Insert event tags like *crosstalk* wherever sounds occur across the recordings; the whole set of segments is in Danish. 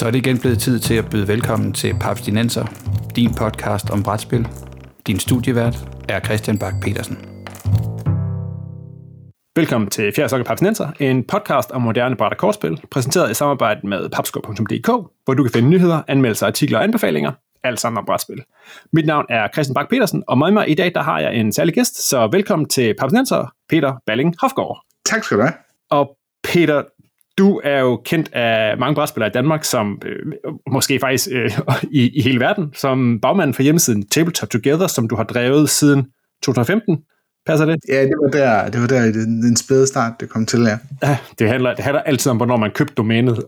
Så er det igen blevet tid til at byde velkommen til Paps Dinenser, din podcast om brætspil. Din studievært er Christian Bak petersen Velkommen til Fjerde Sokker Papsnenser, en podcast om moderne bræt og kortspil, præsenteret i samarbejde med papskov.dk, hvor du kan finde nyheder, anmeldelser, artikler og anbefalinger, alt sammen om brætspil. Mit navn er Christian Bak petersen og med mig i dag der har jeg en særlig gæst, så velkommen til Papsnenser, Peter Balling Hofgaard. Tak skal du have. Og Peter, du er jo kendt af mange brætspillere i Danmark, som øh, måske faktisk øh, i, i hele verden, som bagmanden for hjemmesiden Tabletop Together, som du har drevet siden 2015. Passer det? Ja, det var der, det var der den, den spæde start, det kom til, ja. ja det, handler, det handler altid om, hvornår man købte domænet. *laughs*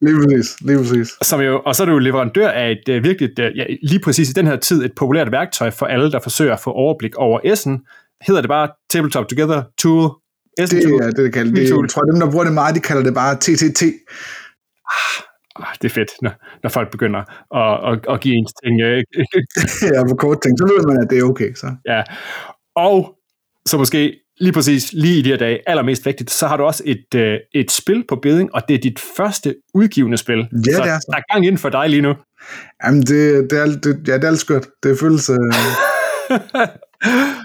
lige præcis, lige præcis. Som jo, og så er du jo leverandør af et uh, virkelig, uh, ja, lige præcis i den her tid, et populært værktøj for alle, der forsøger at få overblik over S'en. Hedder det bare Tabletop Together Tool det er det, det kalder det. Jeg tror, dem, der bruger det meget, de kalder det bare TTT. Ah, det er fedt, når, når folk begynder at, at, at give ens ting. *laughs* ja, på kort ting, så ved man, at det er okay. Så. Ja, og så måske lige præcis lige i de her dage, allermest vigtigt, så har du også et, øh, et spil på beding, og det er dit første udgivende spil. Ja, så det er så. der er gang inden for dig lige nu. Jamen, det, det, er, det, ja, det er alt skørt. Det føles... Øh... *laughs*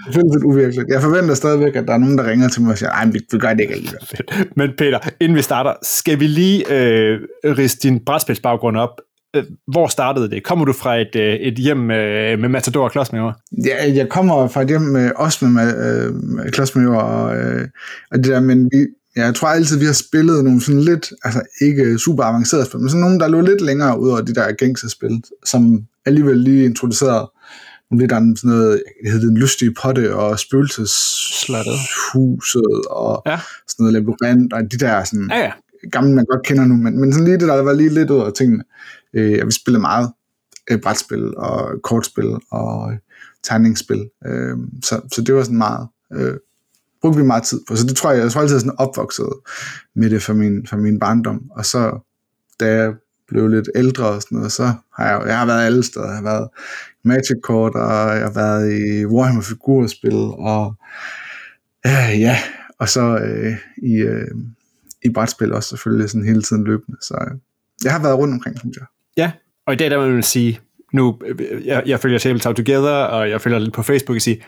Det føles lidt uvirkeligt. Jeg forventer stadigvæk, at der er nogen, der ringer til mig og siger, ej, vi gør det ikke alligevel. *laughs* Men Peter, inden vi starter, skal vi lige øh, riste din brætspilsbaggrund op. Øh, hvor startede det? Kommer du fra et, øh, et hjem med, med Matador og klodsmæver? Ja, jeg kommer fra et hjem med, også med, øh, med klodsmæver og, øh, og det der, men vi, ja, jeg tror altid, vi har spillet nogle sådan lidt, altså ikke super avancerede spil, men sådan nogle, der lå lidt længere ud over de der gængse spil, som alligevel lige introducerede bliver der sådan noget, det hedder den lystige potte, og spøgelseshuset, og ja. sådan noget labyrint, og de der sådan, ja, ja. gamle, man godt kender nu, men, men sådan lige det, der var lige lidt ud af tingene. Øh, vi spillede meget øh, brætspil, og kortspil, og tegningsspil, øh, så, så det var sådan meget, øh, brugte vi meget tid på, så det tror jeg, jeg tror altid, sådan opvokset med det fra min, fra min barndom, og så da jeg blev lidt ældre og sådan noget, så har jeg, jeg har været alle steder. Jeg har været Magic-kort, og jeg har været i Warhammer figurspil, og øh, ja, og så øh, i, øh, i brætspil også selvfølgelig sådan hele tiden løbende. Så øh, jeg har været rundt omkring, synes jeg. Ja, og i dag der vil man sige, nu, øh, jeg, jeg følger Tabletop Together, og jeg følger lidt på Facebook og sige,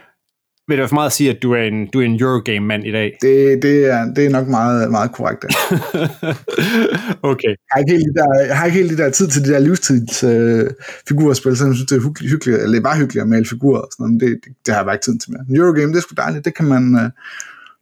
vil det for meget at sige, at du er en, du er en Eurogame-mand i dag? Det, det, er, det er nok meget, meget korrekt. Ja. *laughs* okay. Jeg har, ikke helt de der, jeg har ikke helt de der tid til de der livstidsfigurspil, øh, så jeg synes, det er hyggeligt, eller det var hyggeligt at male figurer og sådan noget, det, det, det har jeg bare ikke tid til mere. Eurogame, det er sgu dejligt, det kan man... Øh,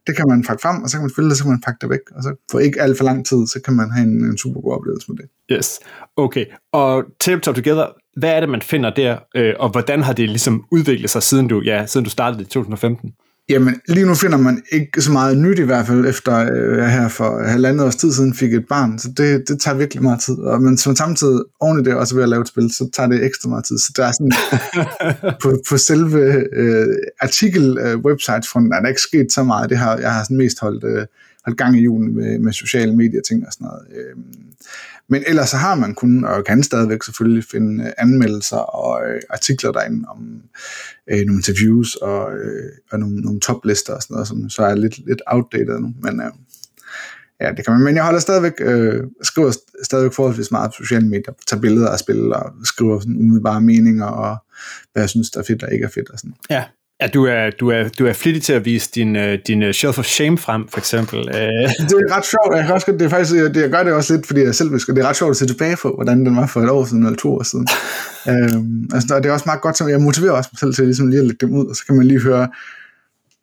det kan man pakke frem, og så kan man spille det, så kan man pakke det væk, og så for ikke alt for lang tid, så kan man have en, en super god oplevelse med det. Yes, okay. Og Tabletop Together, hvad er det, man finder der, øh, og hvordan har det ligesom udviklet sig, siden du, ja, siden du startede i 2015? Jamen, lige nu finder man ikke så meget nyt i hvert fald, efter øh, jeg her for halvandet års tid siden fik et barn, så det, det tager virkelig meget tid. Og, men som samtidig oven i det også ved at lave et spil, så tager det ekstra meget tid. Så der er sådan, *laughs* på, på selve øh, artikel-websites øh, er der ikke sket så meget. Det har, jeg har sådan mest holdt, øh, holdt gang i julen med, med sociale medier ting og sådan noget. Øh, men ellers så har man kun, og kan stadigvæk selvfølgelig finde øh, anmeldelser og øh, artikler derinde om øh, nogle interviews og, øh, og nogle, nogle toplister og sådan noget, som så er lidt, lidt outdated nu. Men øh, ja, det kan man. Men jeg holder stadigvæk, øh, skriver stadigvæk forholdsvis meget på sociale medier, tager billeder af spil og skriver sådan umiddelbare meninger og hvad jeg synes, der er fedt og ikke er fedt og sådan. Ja, Ja, du er, du er, du er flittig til at vise din, uh, din uh, shelf of shame frem, for eksempel. Uh. *laughs* Det er ret sjovt. Jeg, også, det er faktisk, det, jeg gør det også lidt, fordi jeg selv visker. Det er ret sjovt at se tilbage på, hvordan den var for et år siden eller to år siden. *laughs* øhm, altså, det er også meget godt, som jeg motiverer også mig selv til ligesom lige at lægge dem ud, og så kan man lige høre,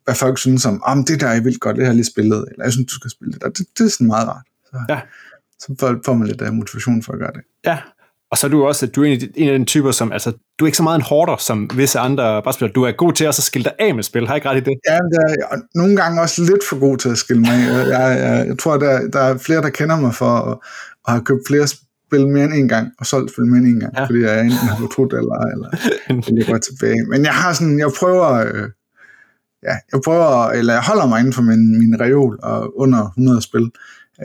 hvad folk synes om, om det der er vildt godt, det har lige spillet, eller jeg synes, du skal spille det der. Det, det er sådan meget rart. Så, ja. så får man lidt uh, motivation for at gøre det. Ja, og så er du også, du er en af, en af de typer, som, altså, du er ikke så meget en hårder, som visse andre brætspillere. Du er god til at så skille dig af med spil. Har jeg ikke ret i det? Ja, det er, og nogle gange også lidt for god til at skille mig af. Jeg, jeg, jeg tror, der, der er flere, der kender mig for at, at have købt flere spil mere end en gang, og solgt spil mere end en gang, ja. fordi jeg enten har fortrudt eller, eller, *laughs* eller jeg går tilbage. Men jeg har sådan, jeg prøver, øh, ja, jeg prøver, eller jeg holder mig inden for min, min reol og under 100 spil.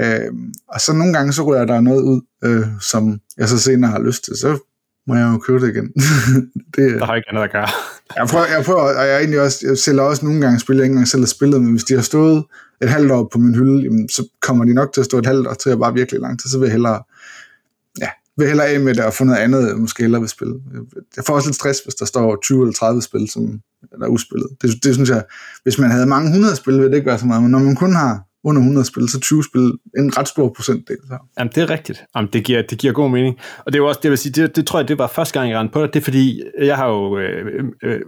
Øh, og så nogle gange, så ryger der noget ud, øh, som jeg så senere har lyst til, så må jeg jo købe det igen. *laughs* det, der har ikke andet at gøre. jeg, prøver, jeg prøver, og jeg, er egentlig også, jeg sælger også nogle gange spil, jeg ikke engang selv har spillet, men hvis de har stået et halvt år på min hylde, jamen, så kommer de nok til at stå et halvt år til at bare virkelig lang tid, så vil jeg hellere ja, vil hellere af med det og få noget andet, måske hellere vil spille. Jeg får også lidt stress, hvis der står 20 eller 30 spil, som er uspillet. Det, det synes jeg, hvis man havde mange hundrede spil, ville det ikke være så meget, men når man kun har under 100 spil, så 20 spil en ret stor procentdel. Så. Jamen, det er rigtigt. Jamen, det, giver, det giver god mening. Og det er jo også, det vil sige, det, det tror jeg, det var første gang, jeg rendte på det. Det er fordi, jeg har jo øh, øh,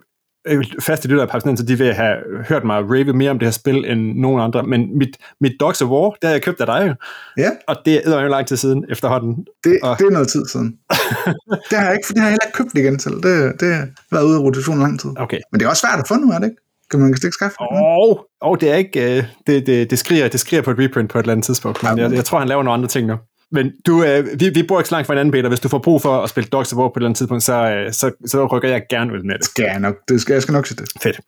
faste lytter af så de vil have hørt mig rave mere om det her spil end nogen andre, men mit, mit Dogs of War, det har jeg købt af dig jo. Ja. Og det er jo lang tid siden efterhånden. Det, og... det er noget tid siden. *laughs* det har jeg ikke, det har jeg heller ikke købt igen til. Det, det har været ude af rotation lang tid. Okay. Men det er også svært at få nu, er det ikke? Kan man ikke skaffe det? Og, og det er ikke, det, det, det, skriger, det skriger på et reprint på et eller andet tidspunkt, men jeg, jeg tror, han laver nogle andre ting nu. Men du, øh, vi, vi bor ikke så langt fra hinanden, Peter. Hvis du får brug for at spille Dogs of War på et eller andet tidspunkt, så, øh, så, så rykker jeg gerne ud med det. Skal jeg nok, det skal, jeg skal nok se det. Fedt.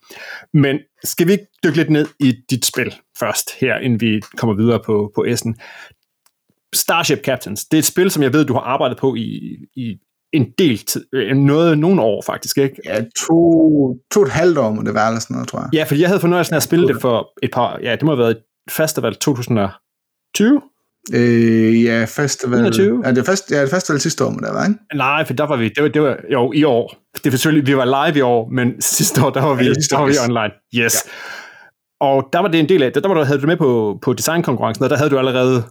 Men skal vi dykke lidt ned i dit spil først, her, inden vi kommer videre på, på S'en? Starship Captains, det er et spil, som jeg ved, du har arbejdet på i, i en del tid, øh, noget, nogle år faktisk, ikke? Ja, to, to og et halvt år må det være, eller sådan noget, tror jeg. Ja, fordi jeg havde fornøjelsen af at spille det for et par, ja, det må have været festival 2020? Øh, ja, festival... 21? Ja, det er, fest, ja, det festival sidste år, må det være, ikke? Nej, for der var vi, det var, det var jo i år. Det er selvfølgelig, vi var live i år, men *laughs* sidste år, der var vi, ja, der var vi online. Yes. Ja. Og der var det en del af det. Der var du, havde du med på, på designkonkurrencen, og der havde du allerede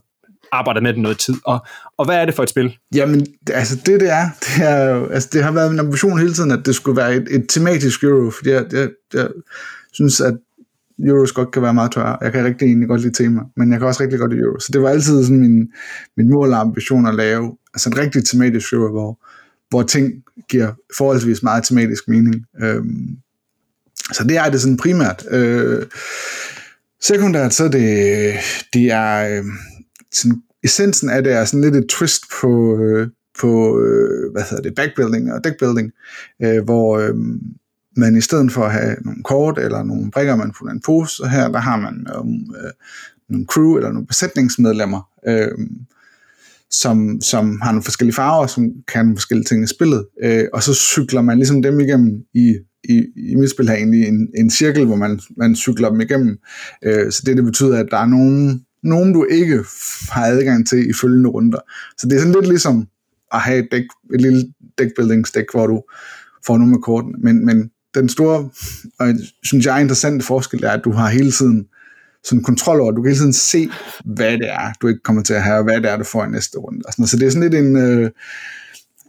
arbejdet med det noget tid. Og, og hvad er det for et spil? Jamen, altså det det er, det er jo, altså det har været min ambition hele tiden, at det skulle være et, et tematisk euro, fordi jeg, jeg, jeg synes, at Euros godt kan være meget tørre. Jeg kan rigtig egentlig godt lide tema, men jeg kan også rigtig godt lide Euro. Så det var altid sådan min, min mål og ambition at lave altså en rigtig tematisk Euro, hvor, hvor ting giver forholdsvis meget tematisk mening. Øhm, så det er det sådan primært. Øh, sekundært, så det, det er øh, sådan, essensen af det er sådan lidt et twist på, øh, på øh, hvad hedder det, backbuilding og deckbuilding, øh, hvor øh, man i stedet for at have nogle kort eller nogle brikker, man putter en pose, så her der har man nogle, øh, nogle crew eller nogle besætningsmedlemmer, øh, som, som har nogle forskellige farver, som kan nogle forskellige ting i spillet, øh, og så cykler man ligesom dem igennem i, i, i mit spil her egentlig en, en cirkel, hvor man, man cykler dem igennem. Øh, så det, det betyder, at der er nogen, nogen, du ikke har adgang til i følgende runder. Så det er sådan lidt ligesom at have et, dæk, et lille deckbuildingsdæk, hvor du får nogle af korten. Men, men den store, og synes jeg, interessante forskel er, at du har hele tiden sådan kontrol over, du kan hele tiden se, hvad det er, du ikke kommer til at have, og hvad det er, du får i næste runde. Og sådan, så det er sådan lidt en, øh,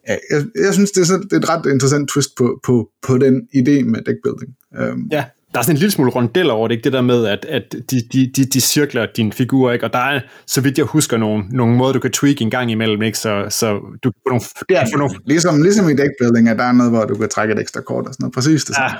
ja, jeg, jeg synes, det er, sådan, det er et ret interessant twist på, på, på den idé med deckbuilding. Um, ja, der er sådan en lille smule rondel over det, ikke? det der med, at, at de, de, de, de cirkler din figur, ikke? og der er, så vidt jeg husker, nogle, nogle måder, du kan tweak en gang imellem, ikke? Så, så du kan få nogle... Ja, få nogle ligesom, ligesom i deckbuilding, at der er noget, hvor du kan trække et ekstra kort og sådan noget. Præcis det samme. Ja,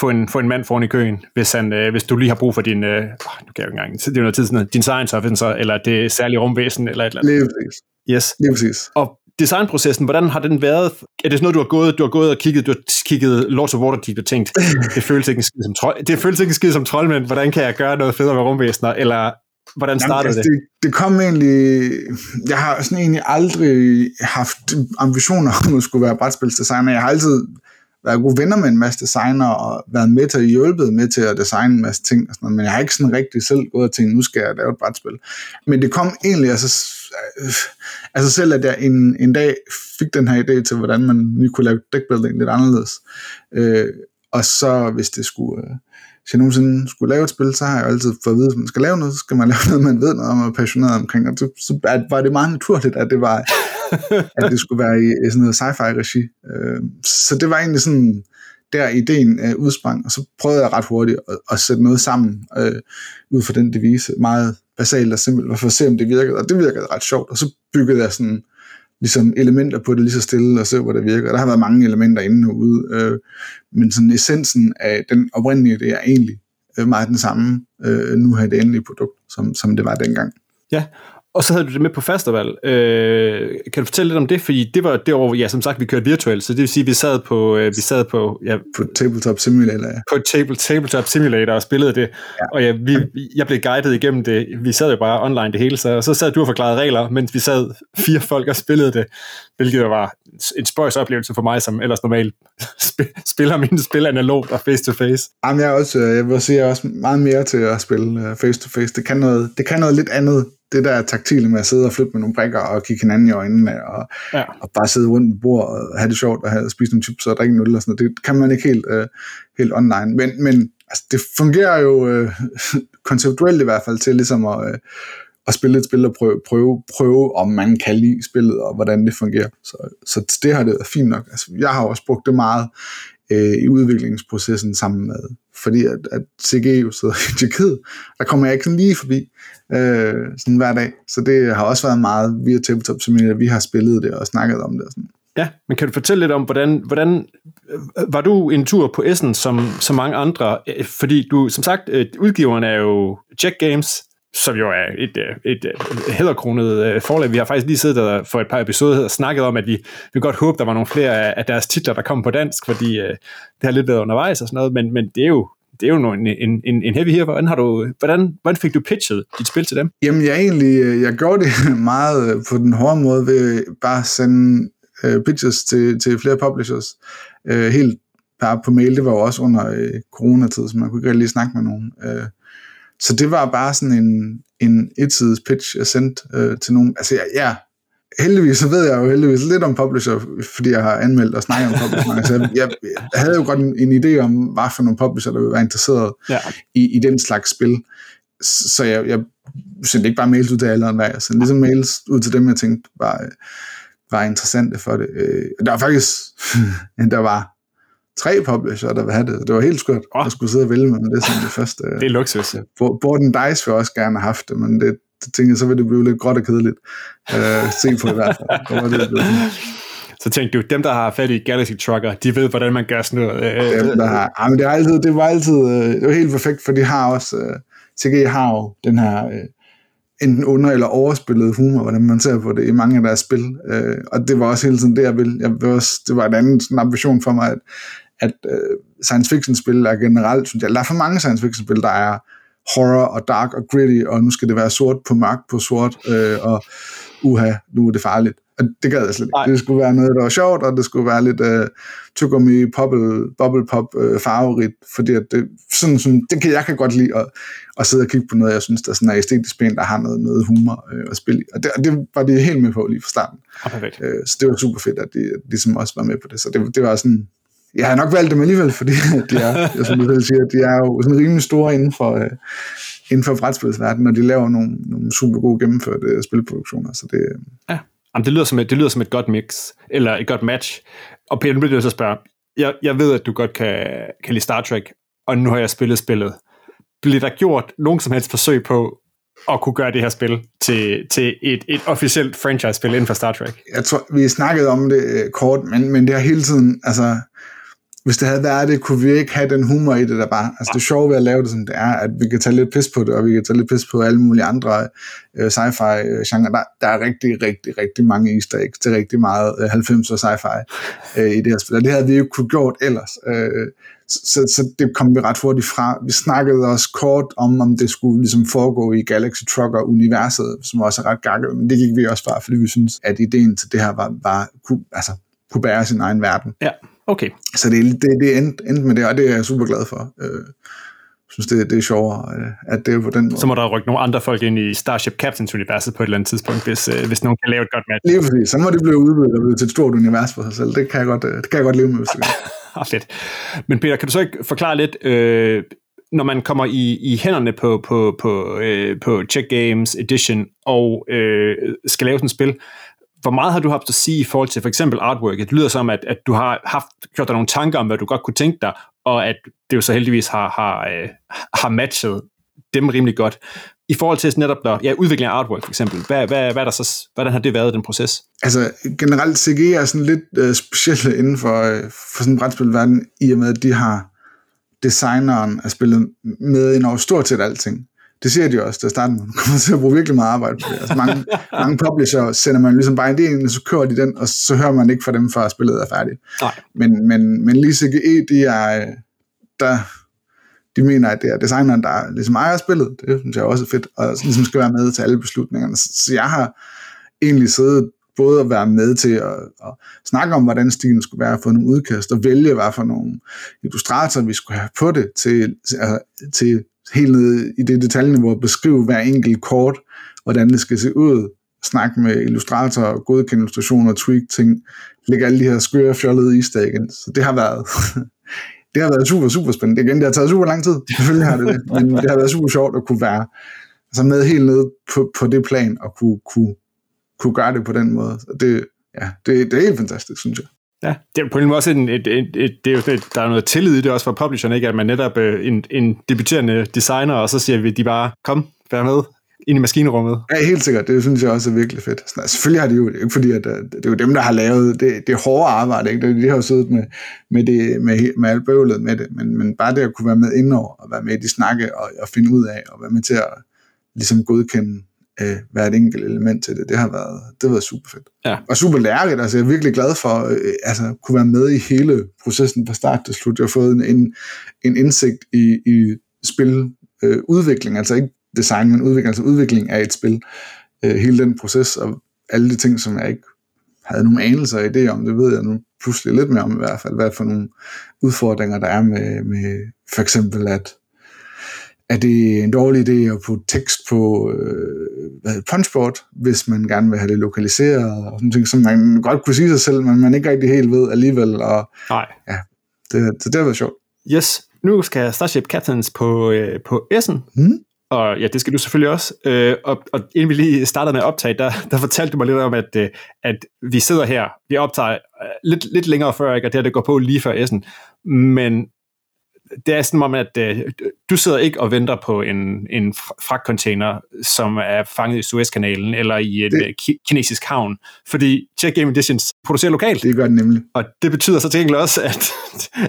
få en, få en mand foran i køen, hvis, han, øh, hvis du lige har brug for din, øh, nu kan jeg jo engang, det er noget tid sådan, din science officer, eller det særlige rumvæsen, eller et eller andet. Lige præcis. Yes. Lige præcis. Og designprocessen, hvordan har den været? Er det sådan noget, du har gået, du har gået og kigget, du har kigget Lords of Waterdeep og tænkt, *laughs* det føles ikke en skid som trold, det føles ikke en skid som troldmænd, hvordan kan jeg gøre noget federe med rumvæsener, eller hvordan startede Jamen, altså, det? det? Det kom egentlig, jeg har sådan egentlig aldrig haft ambitioner om at skulle være brætspilsdesigner, jeg har altid været gode venner med en masse designer, og været med til at hjælpe med til at designe en masse ting, og sådan noget, men jeg har ikke sådan rigtig selv gået og tænkt, nu skal jeg lave et brætspil. Men det kom egentlig altså, altså selv, at jeg en, en dag fik den her idé til, hvordan man nu kunne lave deckbuilding lidt anderledes. Øh, og så hvis det skulle... Øh, hvis jeg nogensinde skulle lave et spil, så har jeg altid fået at vide, at man skal lave noget, så skal man *laughs* lave noget, man ved noget om og er passioneret omkring. Og så, så var det meget naturligt, at det var *laughs* at det skulle være i, i sådan noget sci-fi-regi. Øh, så det var egentlig sådan, der ideen øh, udsprang, og så prøvede jeg ret hurtigt at, at sætte noget sammen øh, ud fra den devise, meget basalt og simpelt, for at se, om det virkede, og det virkede ret sjovt, og så byggede jeg sådan ligesom elementer på det lige så stille, og se, hvor det virker. Der har været mange elementer inde og ude, øh, men sådan essensen af den oprindelige idé er egentlig øh, meget den samme øh, nu har det endelige produkt, som, som det var dengang. Ja, og så havde du det med på festival. Øh, kan du fortælle lidt om det? Fordi det var det år, ja, som sagt, vi kørte virtuelt, så det vil sige, at vi sad på, øh, vi sad på, ja, på Tabletop Simulator. Ja. På table, Tabletop Simulator og spillede det. Ja. Og ja, vi, jeg blev guidet igennem det. Vi sad jo bare online det hele, så, og så sad du og forklarede regler, mens vi sad fire folk og spillede det, hvilket var en spøjs oplevelse for mig, som ellers normalt *laughs* spiller mine spil analogt og face-to-face. Jamen, jeg, er også, øh, jeg vil sige, jeg er også meget mere til at spille øh, face-to-face. Det kan noget, det kan noget lidt andet det der taktile med at sidde og flytte med nogle brikker og kigge hinanden i øjnene og, ja. og bare sidde rundt på bord og have det sjovt og have, spise nogle chips og drikke en øl og sådan noget, det kan man ikke helt, øh, helt online. Men, men altså, det fungerer jo øh, *laughs* konceptuelt i hvert fald til ligesom at, øh, at spille et spil og prøve, prøve, prøve, om man kan lide spillet og hvordan det fungerer. Så, så det har det været fint nok. Altså, jeg har også brugt det meget øh, i udviklingsprocessen sammen med, fordi at, at CG jo sidder i Tjekkiet, der kommer jeg ikke sådan lige forbi øh, sådan hver dag, så det har også været meget via Tabletop Simulator, vi har spillet det og snakket om det og sådan. Ja, men kan du fortælle lidt om, hvordan, hvordan øh, var du en tur på Essen som, så mange andre? Øh, fordi du, som sagt, øh, udgiveren er jo Check Games, som jo er et, øh, et, et hæderkronet øh, forlag. Vi har faktisk lige siddet der for et par episoder og snakket om, at vi, vi godt håbe, der var nogle flere af deres titler, der kom på dansk, fordi det har lidt været undervejs og sådan noget, men, men det er jo det er jo en, en, en heavy her. Hvordan, har du, hvordan, hvordan fik du pitchet dit spil til dem? Jamen, jeg egentlig, jeg gjorde det *laughs* meget på den hårde måde ved bare at sende pitches til, til flere publishers. Helt bare på mail, det var jo også under coronatid, så man kunne ikke rigtig lige snakke med nogen så det var bare sådan en, en etsides pitch, jeg sendte uh, til nogen. Altså, ja, ja, heldigvis, så ved jeg jo heldigvis lidt om publisher, fordi jeg har anmeldt og snakket om publisher. så jeg, jeg havde jo godt en, en idé om, hvad for nogle publisher, der ville være interesseret ja. i, i den slags spil. Så jeg, jeg sendte ikke bare mails ud til alle og Jeg sendte ligesom mails ud til dem, jeg tænkte var, var interessante for det. Øh, der var faktisk, *laughs* der var tre publisher, der ville have det. Det var helt skørt oh. at skulle sidde og vælge med det som det første. Det er luksus. Borden Dice vil også gerne have haft det, men det, det tænkte jeg, så vil det blive lidt gråt og kedeligt. Uh, se på i hvert fald. Det, det, så tænkte du, dem der har fat i Galaxy Trucker, de ved, hvordan man gør sådan noget. Dem, der har, ja, men det, er altid, det var altid det var helt perfekt, for de har også, uh, TG har jo den her uh, enten under- eller overspillet humor, hvordan man ser på det i mange af deres spil. Øh, og det var også hele tiden det, jeg ville. Jeg ville også, det var en anden sådan ambition for mig, at, at uh, science fiction spil er generelt, synes jeg, der er for mange science fiction spil, der er horror og dark og gritty, og nu skal det være sort på mørkt på sort, øh, og uha, nu er det farligt. Det gad jeg slet ikke. Det skulle være noget, der var sjovt, og det skulle være lidt øh, tugummi, bubble, bubble pop, øh, farverigt, fordi at det, sådan, sådan, det kan, jeg kan godt lide at, at sidde og kigge på noget, jeg synes, der sådan er æstetisk pænt, der har noget, noget humor øh, at spille i. Og det, og det var de helt med på lige fra starten. Ja, perfekt. Øh, så det var super fedt, at de, ligesom også var med på det. Så det, det var sådan, jeg har nok valgt dem alligevel, fordi *laughs* de er, jeg som du selv siger, de er jo sådan rimelig store inden for, uh, inden for brætspilsverdenen, og de laver nogle, nogle super gode gennemførte spilproduktioner, så det... Ja, Jamen, det, lyder som et, det lyder som et godt mix, eller et godt match. Og Peter, nu bliver jeg så spørge, jeg, jeg ved, at du godt kan, kan lide Star Trek, og nu har jeg spillet spillet. Bliver der gjort nogen som helst forsøg på at kunne gøre det her spil til, til et, et officielt franchise-spil inden for Star Trek? Jeg tror, vi snakkede om det øh, kort, men, men det har hele tiden, altså, hvis det havde været det, kunne vi ikke have den humor i det der bare. Altså det sjove ved at lave det, som det er, at vi kan tage lidt pis på det, og vi kan tage lidt pis på alle mulige andre øh, sci-fi-genrer. Øh, genre. Der, der er rigtig, rigtig, rigtig mange easter eggs til rigtig meget øh, 90'er sci-fi øh, i det her spil. Og det havde vi jo kunne gjort ellers. Uh, så, så det kom vi ret hurtigt fra. Vi snakkede også kort om, om det skulle ligesom foregå i Galaxy Trucker-universet, som også er ret gakket, men det gik vi også bare, fordi vi synes, at ideen til det her var, var kunne, altså, kunne bære sin egen verden. Ja. Okay. Så det, det, det endte, endte med det, og det er jeg super glad for. Øh, synes, det, det er sjovere, øh, at det er på den måde. Så må der rykke nogle andre folk ind i Starship Captains-universet på et eller andet tidspunkt, hvis, øh, hvis nogen kan lave et godt match. Lige præcis. Så må det blive udvidet til et stort univers for sig selv. Det kan jeg godt, øh, det kan jeg godt leve med, hvis det *laughs* ah, fedt. Men Peter, kan du så ikke forklare lidt, øh, når man kommer i, i hænderne på, på, på, øh, på Check Games Edition og øh, skal lave sådan et spil, hvor meget har du haft at sige i forhold til for eksempel artwork? Det lyder som, at, at du har haft gjort dig nogle tanker om, hvad du godt kunne tænke dig, og at det jo så heldigvis har, har, øh, har matchet dem rimelig godt. I forhold til netop der, ja, udvikling af artwork for eksempel, hvad, hvad, hvad er der så, hvordan har det været, den proces? Altså generelt CG er sådan lidt øh, specielt inden for, øh, for sådan en brætspilverden, i og med at de har designeren af spillet med ind over stort set alting det siger de også til starten, man kommer til at bruge virkelig meget arbejde på det. Altså mange, mange publisher sender man ligesom bare en del, og så kører de den, og så hører man ikke fra dem, før spillet er færdigt. Nej. Men, men, men lige CGE, de er, der, de mener, at det er designeren, der ligesom ejer spillet. Det synes jeg også er fedt, og ligesom skal være med til alle beslutningerne. Så jeg har egentlig siddet både at være med til at, at snakke om, hvordan stilen skulle være, for nogle udkast, og vælge, hvad for nogle illustratorer vi skulle have på det, til, altså, til helt ned i det detaljeniveau at beskrive hver enkelt kort, hvordan det skal se ud, snakke med illustratorer, godkende illustrationer, tweak ting, lægge alle de her skøre, fjollede easter igen. Så det har været, *laughs* det har været super, super spændende. Igen, det har taget super lang tid, selvfølgelig har det det, men det har været super sjovt at kunne være altså med helt nede på, på det plan, og kunne, kunne, kunne gøre det på den måde. Det, ja, det, det er helt fantastisk, synes jeg. Ja, det er på en måde også en, et, et, et, det er jo der er noget tillid i det også for publisheren, ikke? at man netop øh, en, en debuterende designer, og så siger vi, de bare, kom, vær med ind i maskinrummet. Ja, helt sikkert. Det synes jeg også er virkelig fedt. Sådan, altså, selvfølgelig har de jo, ikke fordi, at øh, det er jo dem, der har lavet det, det hårde arbejde, ikke? De har jo siddet med, med, det, med, med alt bøvlet med det, men, men bare det at kunne være med indover, og være med i de snakke, og, og finde ud af, og være med til at ligesom godkende øh, hvert enkelt element til det. Det har været, det har været super fedt. Ja. Og super lærerigt. Altså, jeg er virkelig glad for øh, altså, kunne være med i hele processen fra start til slut. Jeg har fået en, en indsigt i, i spiludvikling, øh, altså ikke design, men udvikling, altså udvikling af et spil. Øh, hele den proces, og alle de ting, som jeg ikke havde nogen anelser i det om, det ved jeg nu pludselig lidt mere om i hvert fald, hvad for nogle udfordringer der er med, med for eksempel at er det en dårlig idé at putte tekst på øh, hvad punchboard, hvis man gerne vil have det lokaliseret, og sådan ting, som man godt kunne sige sig selv, men man ikke rigtig helt ved alligevel. Og, Nej. Ja, det, det, det har været sjovt. Yes, nu skal Starship Captains på, øh, på Essen, mm. og ja, det skal du selvfølgelig også. Øh, og, og inden vi lige startede med at optage, der, der fortalte du mig lidt om, at, øh, at vi sidder her, vi optager øh, lidt, lidt længere før, ikke? og det her det går på lige før Essen, men det er sådan om, at øh, du sidder ikke og venter på en, en fragtcontainer, som er fanget i Suezkanalen eller i en det, øh, kinesisk havn, fordi Check Game Editions producerer lokalt. Det gør det nemlig. Og det betyder så til gengæld også, at,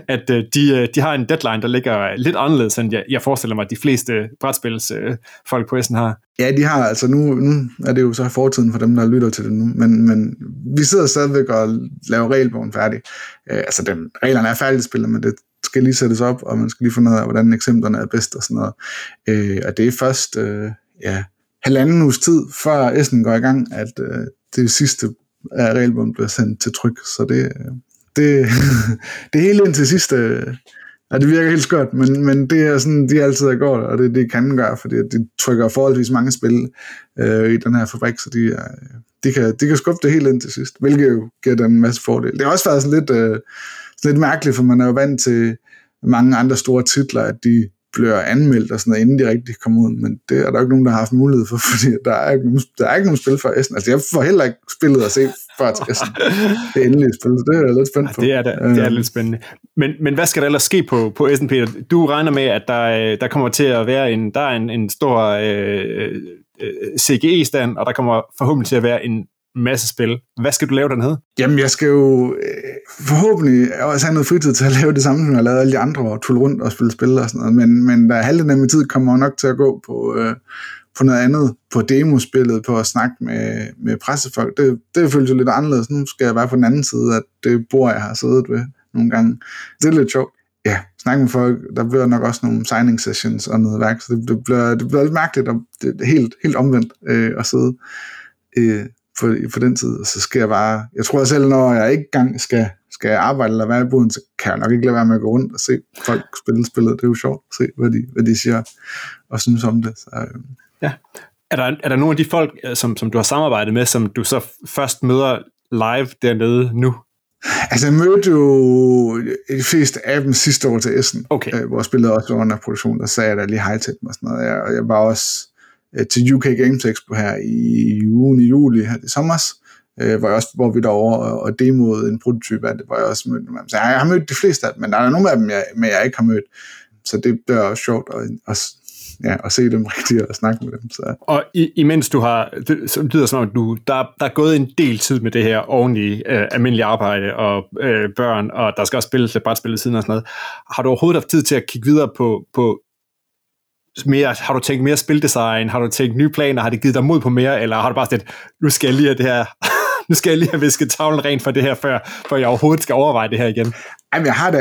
at øh, de, øh, de har en deadline, der ligger lidt anderledes, end jeg, jeg forestiller mig, at de fleste brætspils øh, folk på Essen har. Ja, de har altså nu, nu er det jo så fortiden for dem, der lytter til det nu, men, men vi sidder stadigvæk og laver regelbogen færdig. Øh, altså, den, reglerne er færdigspillet, men det skal lige sættes op, og man skal lige finde ud af, hvordan eksemplerne er bedst og sådan noget. Øh, og det er først øh, ja, halvanden uges tid, før Essen går i gang, at øh, det sidste af regelbogen bliver sendt til tryk. Så det, øh, det, *laughs* det hele indtil sidste, øh, ja, det virker helt skørt, men, men det er sådan, de altid er godt, og det, det kan gøre, fordi de trykker forholdsvis mange spil øh, i den her fabrik, så de, er, øh, de, kan, de kan skubbe det helt ind til sidst, hvilket jo giver dem en masse fordel. Det har også været sådan lidt... Øh, lidt mærkeligt, for man er jo vant til mange andre store titler, at de bliver anmeldt og sådan noget, inden de rigtig kommer ud, men det er der ikke nogen, der har haft mulighed for, *laughs* fordi der er ikke, der er ikke nogen spil for Essen. Altså, jeg får heller ikke spillet at se før til Essen. *laughs* Det endelige spil, så det er jeg lidt spændt på. Ja, det er, det, det er lidt spændende. Men, men hvad skal der ellers ske på, på Essen, Peter? Du regner med, at der, der kommer til at være en, der er en, en stor øh, øh, CGE-stand, og der kommer forhåbentlig til at være en masse spil. Hvad skal du lave dernede? Jamen, jeg skal jo øh, forhåbentlig også have noget fritid til at *laughs* lave det samme, som jeg har lavet alle de andre, og tulle rundt og spille spil og sådan noget. Men, men der halvdelen af min tid kommer nok til at gå på, øh, på noget andet, på demospillet, på at snakke med, med pressefolk. Det, det føles jo lidt anderledes. Nu skal jeg være på den anden side af det bord, jeg har siddet ved nogle gange. Det er lidt sjovt. Ja, snakke med folk. Der bliver nok også nogle signing sessions og noget værk, så det, det, bliver, det bliver lidt mærkeligt, og det helt, helt omvendt øh, at sidde øh, for, for den tid, og så skal jeg bare, jeg tror selv, når jeg ikke gang skal, skal arbejde eller være i boden, så kan jeg nok ikke lade være med at gå rundt og se folk spille spillet. Det er jo sjovt at se, hvad de, hvad de siger og synes om det. Så, øh. Ja. Er der, er der nogle af de folk, øh, som, som du har samarbejdet med, som du så først møder live dernede nu? Altså, jeg mødte jo de fleste af dem sidste år til Essen, okay. øh, hvor jeg spillede også under produktion, der sagde jeg da lige hej til dem og sådan noget. Og jeg var også øh, til UK Games Expo her i juni, juli her i sommer, øh, hvor, jeg også, hvor vi derovre og, og demoede en prototype af det, hvor jeg også mødte dem. Så jeg har mødt de fleste af dem, men der er nogle af dem, jeg, men jeg ikke har mødt. Så det bliver også sjovt at, at, ja, at se dem rigtigt og snakke med dem. Så. Og i, imens du har, det, så lyder som om, at du, der, der er gået en del tid med det her ordentlige øh, almindelige arbejde og øh, børn, og der skal også spilles lidt brætspil siden og sådan noget. Har du overhovedet haft tid til at kigge videre på, på mere, har du tænkt mere spildesign, har du tænkt nye planer, har det givet dig mod på mere, eller har du bare sagt, nu skal jeg lige have det her, *laughs* nu skal jeg lige have visket tavlen rent for det her, før, før jeg overhovedet skal overveje det her igen? Jamen, jeg har da,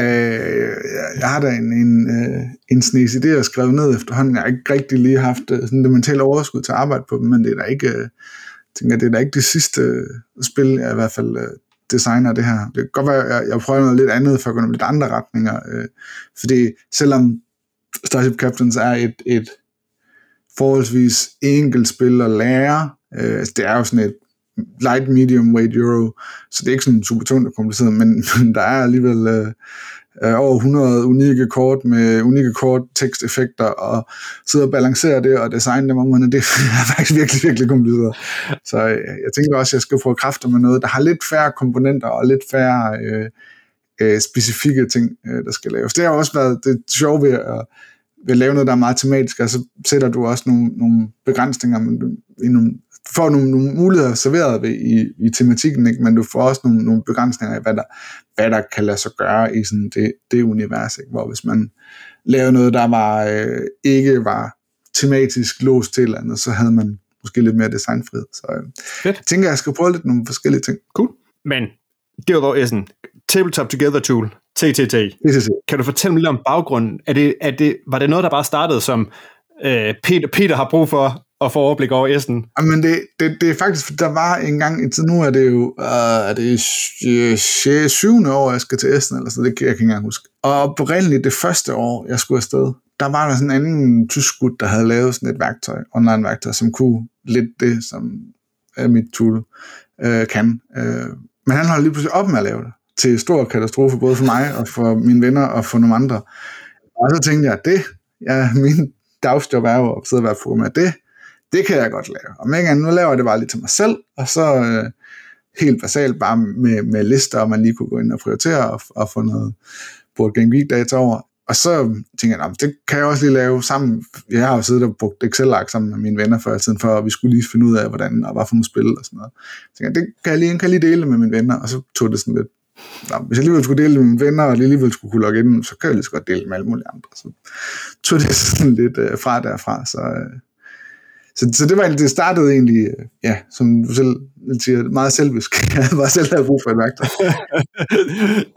jeg har da en, en, øh, en snes idé, skrevet ned efterhånden. Jeg har ikke rigtig lige haft øh, sådan det mentale overskud til at arbejde på dem, men det er da ikke, øh, jeg tænker, det er da ikke det sidste spil, jeg i hvert fald designer det her. Det kan godt være, jeg, jeg prøver noget lidt andet for at gå nogle lidt andre retninger, øh, fordi selvom Starship Captains er et, et forholdsvis enkelt spil at lære. Øh, altså, det er jo sådan et light, medium weight euro, så det er ikke sådan super tungt og kompliceret, men, *laughs* men der er alligevel øh, øh, over 100 unikke kort med unikke kort teksteffekter, og sidde og balancere det og designe dem om, det *laughs* er faktisk virkelig, virkelig kompliceret. Så øh, jeg tænker også, at jeg skal prøve kræfter med noget, der har lidt færre komponenter og lidt færre øh, øh, specifikke ting, øh, der skal laves. Det har også været det sjove ved at, ved at lave noget, der er meget tematisk, og så sætter du også nogle, nogle begrænsninger, men i nogle får nogle, nogle muligheder serveret ved, i, i tematikken, ikke? men du får også nogle, nogle begrænsninger af, hvad der, hvad der kan lade sig gøre i sådan det, det univers, ikke? hvor hvis man lavede noget, der var øh, ikke var tematisk låst til eller andet, så havde man måske lidt mere designfrihed. Så øh, jeg tænker, jeg skal prøve lidt nogle forskellige ting. Cool. Men derudover er sådan Tabletop Together Tool, TTT. TTT. Kan du fortælle mig lidt om baggrunden? Er det, er det, var det noget, der bare startede som øh, Peter, Peter har brug for at få overblik over Essen. Men det, det, det er faktisk, der var en gang, indtil nu er det jo, uh, er det 6. 7. år, jeg skal til Essen, eller så det kan jeg ikke engang huske. Og oprindeligt det første år, jeg skulle afsted, der var der sådan en anden tysk gut, der havde lavet sådan et værktøj, online værktøj, som kunne lidt det, som er mit tool øh, kan. Øh, men han holdt lige pludselig op med at lave det, til stor katastrofe, både for mig og for mine venner og for nogle andre. Og så tænkte jeg, det, ja, min dagsjob er jo at sidde og være med Det, det kan jeg godt lave. Og ikke nu laver jeg det bare lige til mig selv, og så øh, helt basalt bare med, med lister, og man lige kunne gå ind og prioritere og, og få noget Board Game Geek data over. Og så tænkte jeg, det kan jeg også lige lave sammen. Jeg har jo siddet og brugt Excel-ark sammen med mine venner før tiden, for og vi skulle lige finde ud af, hvordan og hvad for nogle spil og sådan noget. Så tænkte jeg, det kan jeg lige, kan jeg lige dele med mine venner, og så tog det sådan lidt, Nå, hvis jeg alligevel skulle dele med mine venner, og alligevel skulle kunne logge ind, så kan jeg lige så godt dele med alle mulige andre. Så tog det sådan lidt øh, fra derfra, så, øh, så, så det var det startede egentlig, øh, ja, som du selv siger, meget selvisk. *laughs* Jeg bare selv havde brug for et værktøj.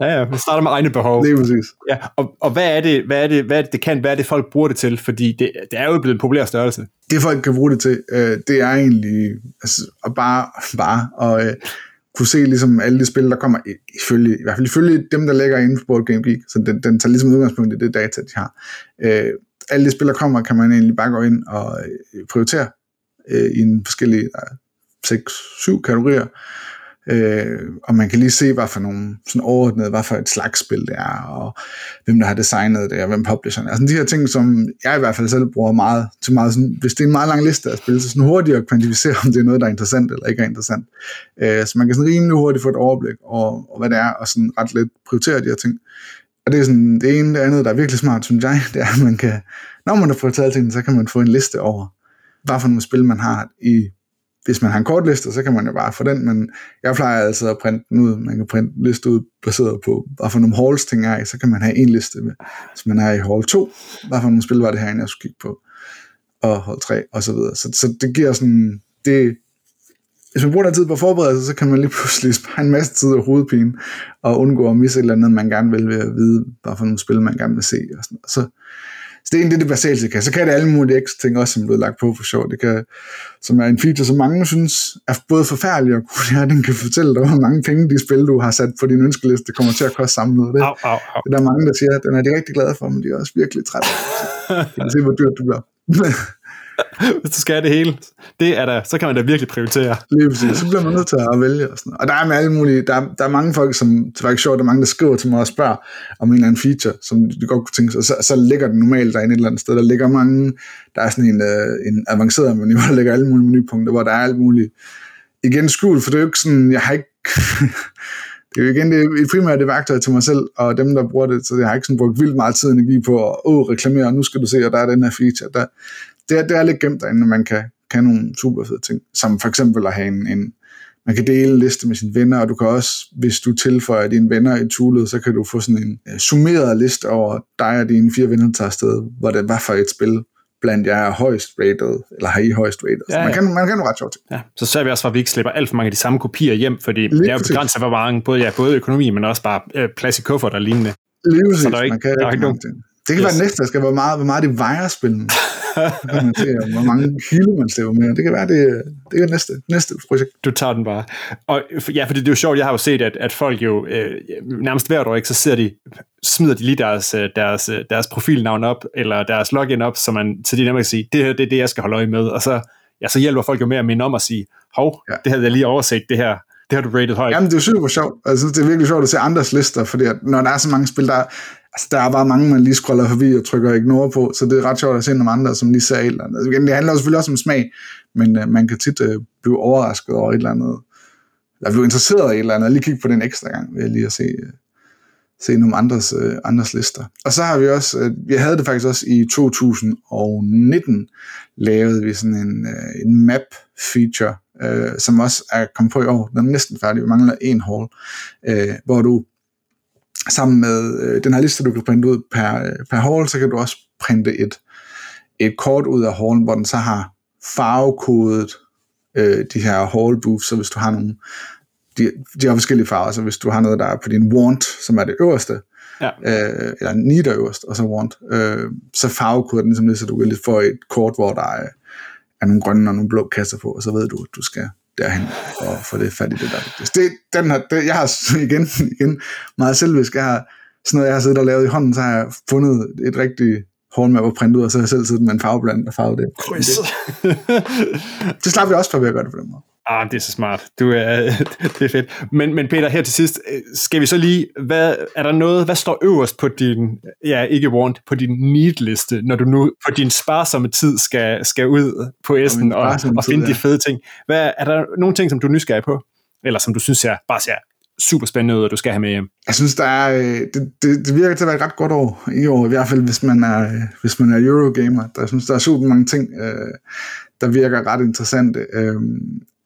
*laughs* ja, ja, vi starter med egne behov. Det er præcis. Ja, og, og hvad, er det, hvad, er det, hvad er det, det kan, hvad er det, folk bruger det til? Fordi det, det er jo blevet en populær størrelse. Det, folk kan bruge det til, øh, det er egentlig altså, bare, bare og, øh, kunne se ligesom alle de spil, der kommer, ifølge, i hvert fald ifølge dem, der ligger inde på Board Game Geek, så den, den tager ligesom udgangspunkt i det data, de har. Øh, alle de spil, der kommer, kan man egentlig bare gå ind og øh, prioritere øh, i en forskellige øh, 6-7 kategorier. Øh, og man kan lige se, hvad for nogle sådan overordnede, hvad for et slags spil det er, og hvem der har designet det, og hvem publisheren er. Altså de her ting, som jeg i hvert fald selv bruger meget til meget sådan, hvis det er en meget lang liste af spil, så sådan hurtigt at kvantificere, *laughs* om det er noget, der er interessant eller ikke er interessant. Øh, så man kan sådan rimelig hurtigt få et overblik over, over hvad det er, og sådan ret lidt prioritere de her ting. Og det er sådan, det ene det andet, der er virkelig smart, synes jeg, *laughs* det er, at man kan, når man har fået taget tingene, så kan man få en liste over, hvad for nogle spil man har i, hvis man har en kortliste, så kan man jo bare få den, men jeg plejer altså at printe den ud, man kan printe en liste ud, baseret på, hvad for nogle halls ting er i, så kan man have en liste med, hvis man er i hall 2, hvad for nogle spil var det her, jeg skulle kigge på, og hall 3, og så videre. Så, så det giver sådan, det, hvis man bruger den tid på forberedelse, sig, så kan man lige pludselig spare en masse tid og hovedpine, og undgå at misse et eller andet, man gerne vil ved at vide, hvad for nogle spil, man gerne vil se. Og sådan. Så, så det er det, det basale kan. Så kan det alle mulige ekstra ting også, som er blevet lagt på for sjov. Det kan, som er en feature, som mange synes er både forfærdelig og cool. *laughs* Ja, den kan fortælle dig, hvor mange penge de spil, du har sat på din ønskeliste, kommer til at koste samlet. Det, au, au, au. det er der mange, der siger, at den er de rigtig glade for, men de er også virkelig trætte. *laughs* Så kan se, hvor dyrt du bliver. *laughs* Hvis du skal det hele, det er der, så kan man da virkelig prioritere. Lige præcis, så bliver man nødt til at vælge. Og, sådan. og der er med alle mulige, der, der er mange folk, som, det var ikke sjovt, der er mange, der skriver til mig og spørger om en eller anden feature, som de godt kunne tænke sig, så, så ligger den normalt derinde et eller andet sted. Der ligger mange, der er sådan en, øh, en avanceret menu, hvor der ligger alle mulige menupunkter, hvor der er alt muligt. Igen skjult, for det er jo ikke sådan, jeg har ikke, *laughs* det er jo igen det er primært det værktøj til mig selv, og dem, der bruger det, så jeg har ikke sådan brugt vildt meget tid og energi på at åh, reklamere, nu skal du se, at der er den her feature. Der, det, er, det er lidt gemt derinde, man kan, kan nogle super fede ting, som for eksempel at have en, en man kan dele en liste med sine venner, og du kan også, hvis du tilføjer dine venner i toolet, så kan du få sådan en uh, summeret liste over dig og dine fire venner, der tager afsted, hvor det var for et spil blandt jer er højst rated, eller har I højst rated. Ja, ja. Man, kan, man kan ret sjovt. Ja, så ser vi også, at vi ikke slipper alt for mange af de samme kopier hjem, fordi Lige det er jo begrænset for mange, både, ja, både økonomi, men også bare øh, plads i kuffert og lignende. Lige. Så der er ikke, man kan der er ikke nogen, det kan yes. være næste, der skal være meget, hvor meget det vejer spillene. *laughs* Hvor mange kilo man slæber med. Det kan være, det, det er næste, næste projekt. Du tager den bare. Og ja, fordi det er jo sjovt, jeg har jo set, at, at folk jo øh, nærmest hvert år, ikke, så ser de, smider de lige deres, øh, deres, øh, deres profilnavn op, eller deres login op, så, man, så de nemlig kan sige, det her det er det, jeg skal holde øje med. Og så, ja, så hjælper folk jo med at minde om at sige, hov, ja. det havde jeg lige overset, det her, det har du rated højt. Jamen, det er super sjovt. Altså, det er virkelig sjovt at se andres lister, fordi at når der er så mange spil, der, altså, der er bare mange, man lige scroller forbi og trykker ignore på, så det er ret sjovt at se nogle andre, som lige ser et eller andet. Altså, det handler selvfølgelig også om smag, men uh, man kan tit uh, blive overrasket over et eller andet, eller blive interesseret i et eller andet, og lige kigge på den ekstra gang, ved lige at se, uh, se nogle andres, uh, andres lister. Og så har vi også, uh, vi havde det faktisk også i 2019, lavede vi sådan en, uh, en map feature, øh, som også er kommet på i år. Den er næsten færdig, vi mangler en hall, øh, hvor du sammen med øh, den her liste, du kan printe ud per, øh, per hall, så kan du også printe et, et kort ud af hallen, hvor den så har farvekodet øh, de her hall booths, så hvis du har nogle, de, de har forskellige farver, så hvis du har noget, der er på din want, som er det øverste, ja. øh, eller need øverst, og så want, øh, så farvekoder den ligesom det, så du kan få et kort, hvor der er er nogle grønne og nogle blå kasser på, og så ved du, at du skal derhen og få det fat i det der. Det, den her, det, jeg har *laughs* igen, igen meget selvvisk, jeg har sådan noget, jeg har siddet og lavet i hånden, så har jeg fundet et rigtigt håndmap og printet ud, og så har jeg selv siddet med en farvebland og farvet det. Det, det slap jeg også for ved at gøre det på den måde. Ah, det er så smart. Du er, *laughs* det er fedt. Men, men Peter, her til sidst, øh, skal vi så lige, hvad, er der noget, hvad står øverst på din, ja, ikke want, på din need-liste, når du nu på din sparsomme tid skal, skal ud på Essen og, og finde ja. de fede ting? Hvad, er der nogle ting, som du er nysgerrig på? Eller som du synes er, bare ser super spændende ud, at du skal have med hjem? Jeg synes, der er, øh, det, det, det virker til at være et ret godt år i år, i hvert fald hvis man er, hvis man er Eurogamer. Der, jeg synes, der er super mange ting, øh, der virker ret interessante. Øh,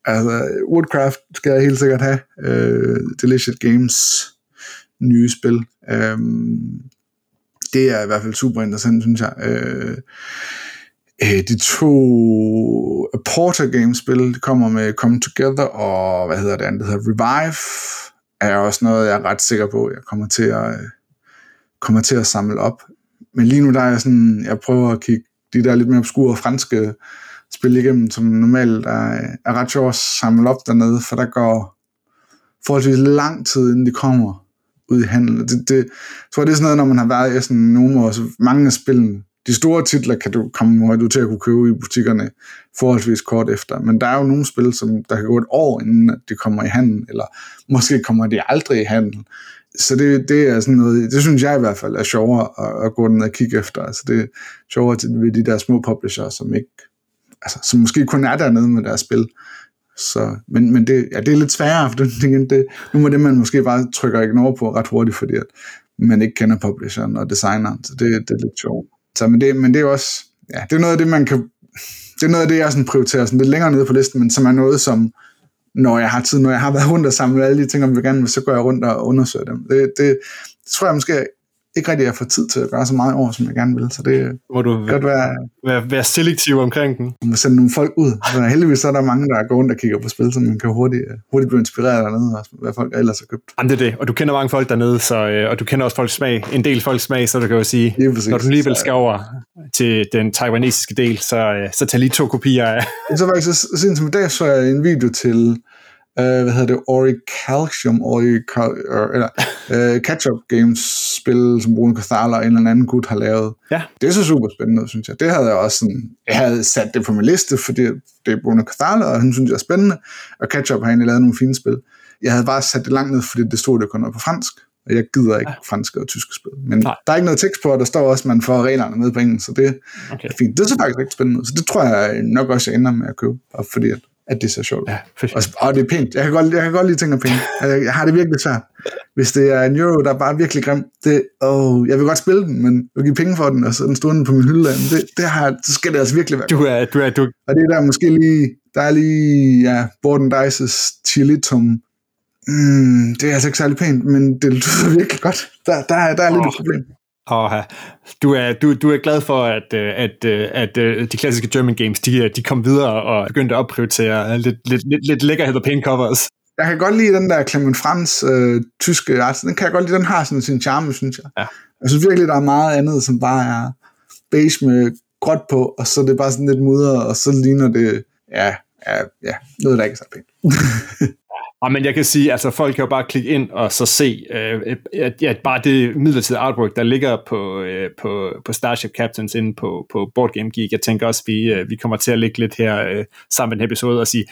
Altså, Woodcraft skal jeg helt sikkert have. Uh, Delicious Games nye spil. Um, det er i hvert fald super interessant, synes jeg. Uh, de to Porter Games spil, de kommer med Come Together, og hvad hedder det andet, det hedder Revive, er også noget, jeg er ret sikker på, jeg kommer til at, kommer til at samle op. Men lige nu der er jeg sådan, jeg prøver at kigge de der lidt mere obskure franske spille igennem, som normalt er, er ret sjovt at samle op dernede, for der går forholdsvis lang tid, inden de kommer ud i handel. Det, det, jeg tror, det er sådan noget, når man har været i sådan nogle år, så mange af spillene, de store titler kan du komme du til at kunne købe i butikkerne forholdsvis kort efter, men der er jo nogle spil, som der kan gå et år, inden de kommer i handel, eller måske kommer de aldrig i handel. Så det, det er sådan noget, det synes jeg i hvert fald er sjovere at, at gå ned og kigge efter. Altså det er sjovere ved de der små publisher, som ikke altså, som måske kun er dernede med deres spil. Så, men, men det, ja, det er lidt sværere, for det, det, nu må det man måske bare trykker ignore på ret hurtigt, fordi at man ikke kender publisheren og designeren, så det, det er lidt sjovt. Så, men, det, men det er også, ja, det er noget af det, man kan, det er noget af det, jeg sådan prioriterer sådan lidt længere nede på listen, men som er noget, som, når jeg har tid, når jeg har været rundt og samlet alle de ting, om vi gerne vil, så går jeg rundt og undersøger dem. Det, det, det tror jeg måske ikke rigtig at få tid til at gøre så meget over, som jeg gerne vil. Så det må du godt være, være, være selektiv omkring den. Man må sende nogle folk ud. Så heldigvis så er der mange, der går rundt og kigger på spil, så man kan hurtigt, hurtigt blive inspireret dernede, og hvad folk ellers har købt. Jamen det er det, og du kender mange folk dernede, så, øh, og du kender også folks smag, en del folks smag, så du kan jo sige, når du alligevel skal over til den taiwanesiske del, så, øh, så tag lige to kopier af. Så faktisk, så, sent som i dag, så jeg en video til uh, hvad hedder det, Ori Calcium, Ori, uh, eller *laughs* uh, Catch-up Games spil, som Bruno Cathala og en eller anden gut har lavet. Ja. Det er så super spændende, synes jeg. Det havde jeg også sådan, jeg havde sat det på min liste, fordi det er Bruno Cathala, og han synes jeg er spændende, og Catch-up har egentlig lavet nogle fine spil. Jeg havde bare sat det langt ned, fordi det stod, det kun på fransk, og jeg gider ikke ja. franske og tyske spil. Men Nej. der er ikke noget tekst på, og der står også, at man får reglerne med på engelsk, så det okay. er fint. Det er så faktisk ikke spændende så det tror jeg nok også, jeg ender med at købe, fordi at at det ser sjovt ja, og, og det er pænt. Jeg kan godt, jeg kan godt lide ting af penge. Jeg, *laughs* jeg har det virkelig svært. Hvis det er en euro, der er bare virkelig grim, det, oh, jeg vil godt spille den, men jeg give penge for den, og så den stående på min hylde, det, det har, så skal det altså virkelig være du er, du er, du... Og det er der måske lige, der er lige, ja, Borden Dice's Chilitum. Mm, det er altså ikke særlig pænt, men det lyder virkelig godt. Der, der, er, der er lidt oh. et problem. Og du er, du, du er glad for, at, øh, at, øh, at, at øh, de klassiske German Games, de, de kom videre og begyndte at opprioritere lidt, lidt, lidt, lidt lækkerhed og pæne covers. Jeg kan godt lide den der Clement Frans øh, tyske art. Den kan jeg godt lide. Den har sådan sin charme, synes jeg. Ja. Jeg synes virkelig, der er meget andet, som bare er beige med gråt på, og så er det bare sådan lidt mudret, og så ligner det, ja, ja, ja noget, der ikke er så pænt. *laughs* Ja, men jeg kan sige, altså folk kan jo bare klikke ind og så se, øh, at, at bare det midlertidige artwork, der ligger på, øh, på, på Starship Captains inde på, på Board Game Geek. Jeg tænker også, vi, øh, vi kommer til at ligge lidt her øh, sammen med den episode og sige,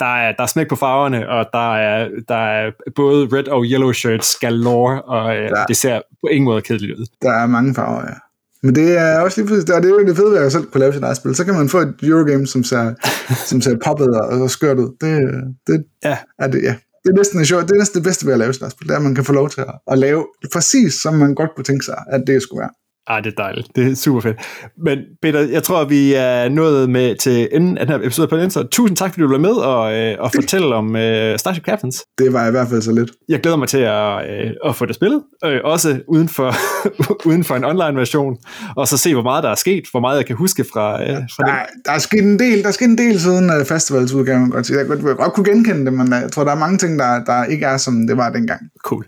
der er, der er smæk på farverne, og der er, der er både red og yellow shirts galore, og øh, ja. det ser på ingen måde kedeligt ud. Der er mange farver, ja. Men det er også lige præcis, og det er jo det fede ved at selv kunne lave sit eget spil. Så kan man få et Eurogame, som ser, *laughs* som ser poppet og skørt ud. Det, det, ja. er det, ja. det er næsten sjovt. det er næsten det bedste ved at lave sit eget spil, det er, at man kan få lov til at, at lave præcis, som man godt kunne tænke sig, at det skulle være. Ah, det er dejligt. Det er super fedt. Men Peter, jeg tror, vi er nået med til enden af den her episode på den, så tusind tak, fordi du blev med og, øh, og fortælle om øh, Starship Captains. Det var i hvert fald så lidt. Jeg glæder mig til at, øh, at få det spillet, øh, også uden for, *laughs* uden for en online version, og så se, hvor meget der er sket, hvor meget jeg kan huske fra, øh, fra der, det. Der er sket en del, der er sket en del siden uh, festivalsudgaven, godt Jeg kunne godt kunne genkende det, men jeg tror, der er mange ting, der, der ikke er, som det var dengang. Cool.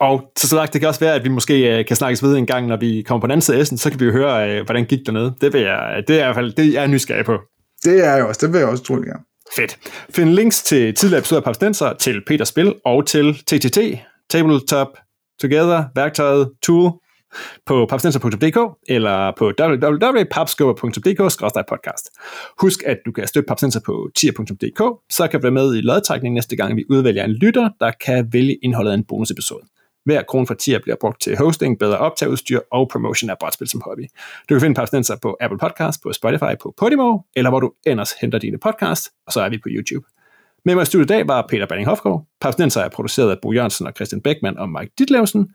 Og så sagt, det kan også være, at vi måske uh, kan snakkes videre en gang, når vi kommer på den anden side af så kan vi jo høre, uh, hvordan gik dernede. Det, vil jeg, det er i hvert fald det, jeg er nysgerrig på. Det er jeg også, det vil jeg også tro, ja. Fedt. Find links til tidligere episoder af Papstenser, til Peters Spil og til TTT, Tabletop Together, værktøjet, tool, på papstenser.dk eller på www.papskubber.dk-podcast. Husk, at du kan støtte Papstenser på tier.dk, så kan du være med i lodtrækning næste gang, vi udvælger en lytter, der kan vælge indholdet af en bonusepisode. Hver krone fra tier bliver brugt til hosting, bedre optageudstyr og promotion af brætspil som hobby. Du kan finde Papstenser på Apple Podcast, på Spotify, på Podimo, eller hvor du ellers henter dine podcasts, og så er vi på YouTube. Med mig i studiet i dag var Peter Banning Hofgaard. Papstenser er produceret af Bo Jørgensen og Christian Beckmann og Mike Ditlevsen.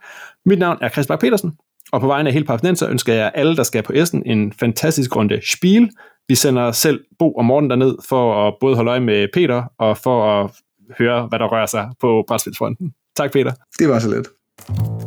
Mit navn er Christian Bak petersen og på vegne af hele Papstenser ønsker jeg alle, der skal på Essen, en fantastisk runde spil. Vi sender selv Bo og Morten derned for at både holde øje med Peter og for at høre, hvad der rører sig på brætspilsfronten. Tak, Peter. Det var så lidt. you